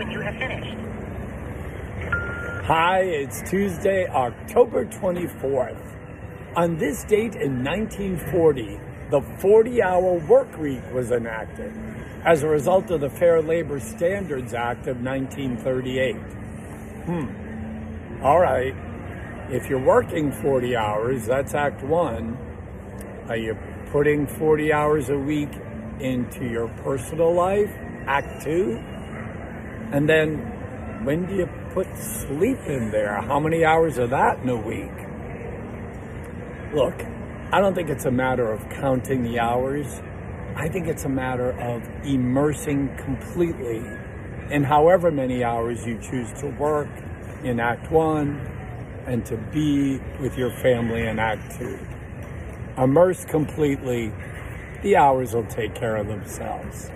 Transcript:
when you have finished. Hi, it's Tuesday, October 24th. On this date in 1940, the 40 hour work week was enacted as a result of the Fair Labor Standards Act of 1938. Hmm. All right. If you're working 40 hours, that's Act 1. Are you putting 40 hours a week into your personal life? Act 2. And then when do you put sleep in there? How many hours of that in a week? Look, I don't think it's a matter of counting the hours. I think it's a matter of immersing completely in however many hours you choose to work in Act 1 and to be with your family in Act 2. Immerse completely, the hours will take care of themselves.